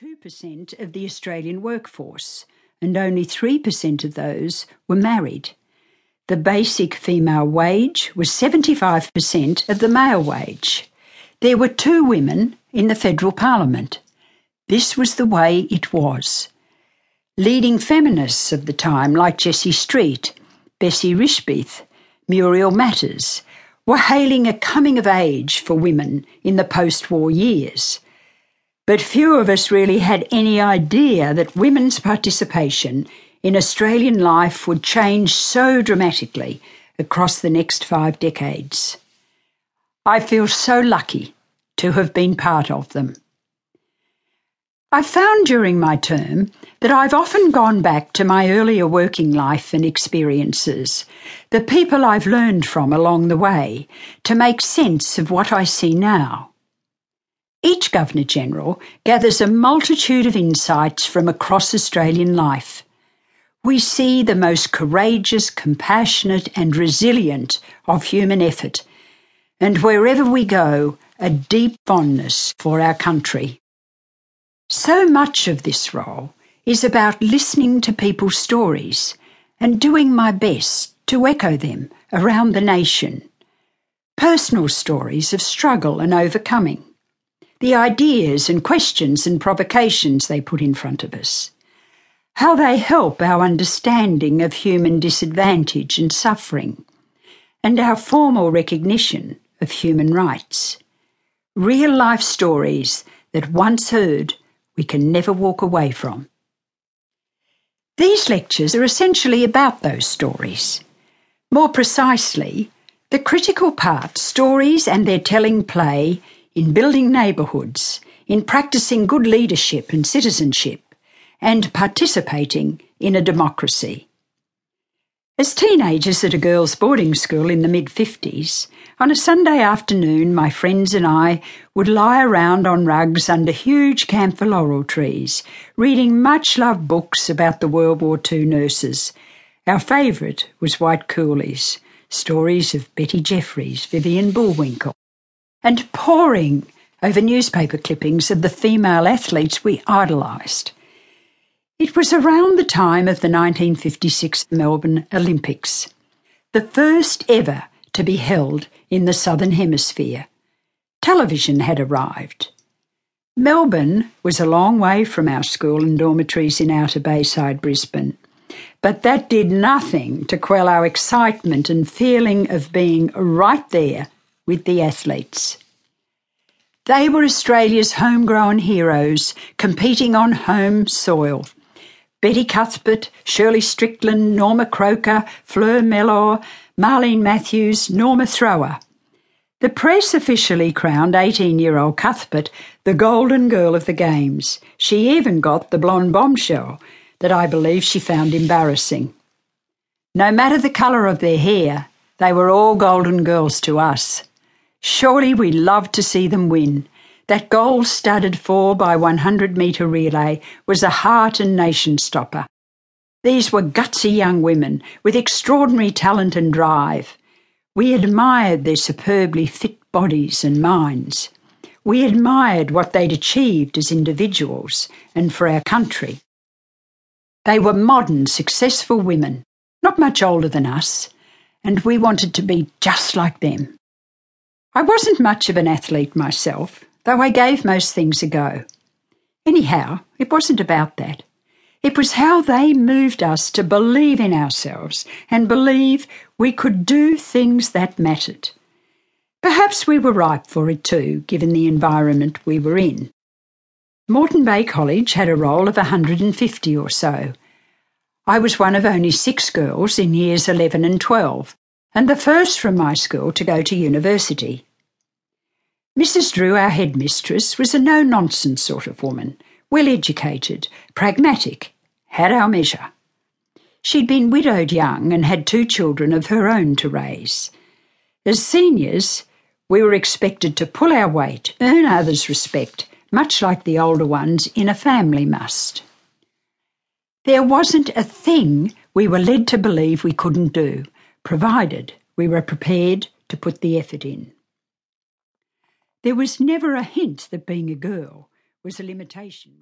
2% of the Australian workforce, and only 3% of those were married. The basic female wage was 75% of the male wage. There were two women in the federal parliament. This was the way it was. Leading feminists of the time, like Jessie Street, Bessie Rischbieth, Muriel Matters, were hailing a coming of age for women in the post war years but few of us really had any idea that women's participation in Australian life would change so dramatically across the next five decades. I feel so lucky to have been part of them. I found during my term that I've often gone back to my earlier working life and experiences, the people I've learned from along the way, to make sense of what I see now. Each Governor General gathers a multitude of insights from across Australian life. We see the most courageous, compassionate, and resilient of human effort, and wherever we go, a deep fondness for our country. So much of this role is about listening to people's stories and doing my best to echo them around the nation. Personal stories of struggle and overcoming the ideas and questions and provocations they put in front of us, how they help our understanding of human disadvantage and suffering, and our formal recognition of human rights. Real life stories that once heard we can never walk away from. These lectures are essentially about those stories. More precisely, the critical part stories and their telling play in building neighbourhoods, in practicing good leadership and citizenship, and participating in a democracy. As teenagers at a girls' boarding school in the mid 50s, on a Sunday afternoon, my friends and I would lie around on rugs under huge camphor laurel trees, reading much loved books about the World War II nurses. Our favourite was White Coolies, stories of Betty Jeffries, Vivian Bullwinkel, and poring over newspaper clippings of the female athletes we idolised. It was around the time of the 1956 Melbourne Olympics, the first ever to be held in the Southern Hemisphere. Television had arrived. Melbourne was a long way from our school and dormitories in Outer Bayside, Brisbane, but that did nothing to quell our excitement and feeling of being right there with the athletes. They were Australia's homegrown heroes, competing on home soil. Betty Cuthbert, Shirley Strickland, Norma Croker, Fleur Mellor, Marlene Matthews, Norma Thrower. The press officially crowned 18 year old Cuthbert the golden girl of the Games. She even got the blonde bombshell that I believe she found embarrassing. No matter the colour of their hair, they were all golden girls to us. Surely we loved to see them win. That gold studded 4 by 100 metre relay was a heart and nation stopper. These were gutsy young women with extraordinary talent and drive. We admired their superbly fit bodies and minds. We admired what they'd achieved as individuals and for our country. They were modern, successful women, not much older than us, and we wanted to be just like them. I wasn't much of an athlete myself, though I gave most things a go. Anyhow, it wasn't about that. It was how they moved us to believe in ourselves and believe we could do things that mattered. Perhaps we were ripe for it too, given the environment we were in. Moreton Bay College had a roll of 150 or so. I was one of only six girls in years 11 and 12, and the first from my school to go to university. Mrs. Drew, our headmistress, was a no nonsense sort of woman, well educated, pragmatic, had our measure. She'd been widowed young and had two children of her own to raise. As seniors, we were expected to pull our weight, earn others' respect, much like the older ones in a family must. There wasn't a thing we were led to believe we couldn't do, provided we were prepared to put the effort in. There was never a hint that being a girl was a limitation.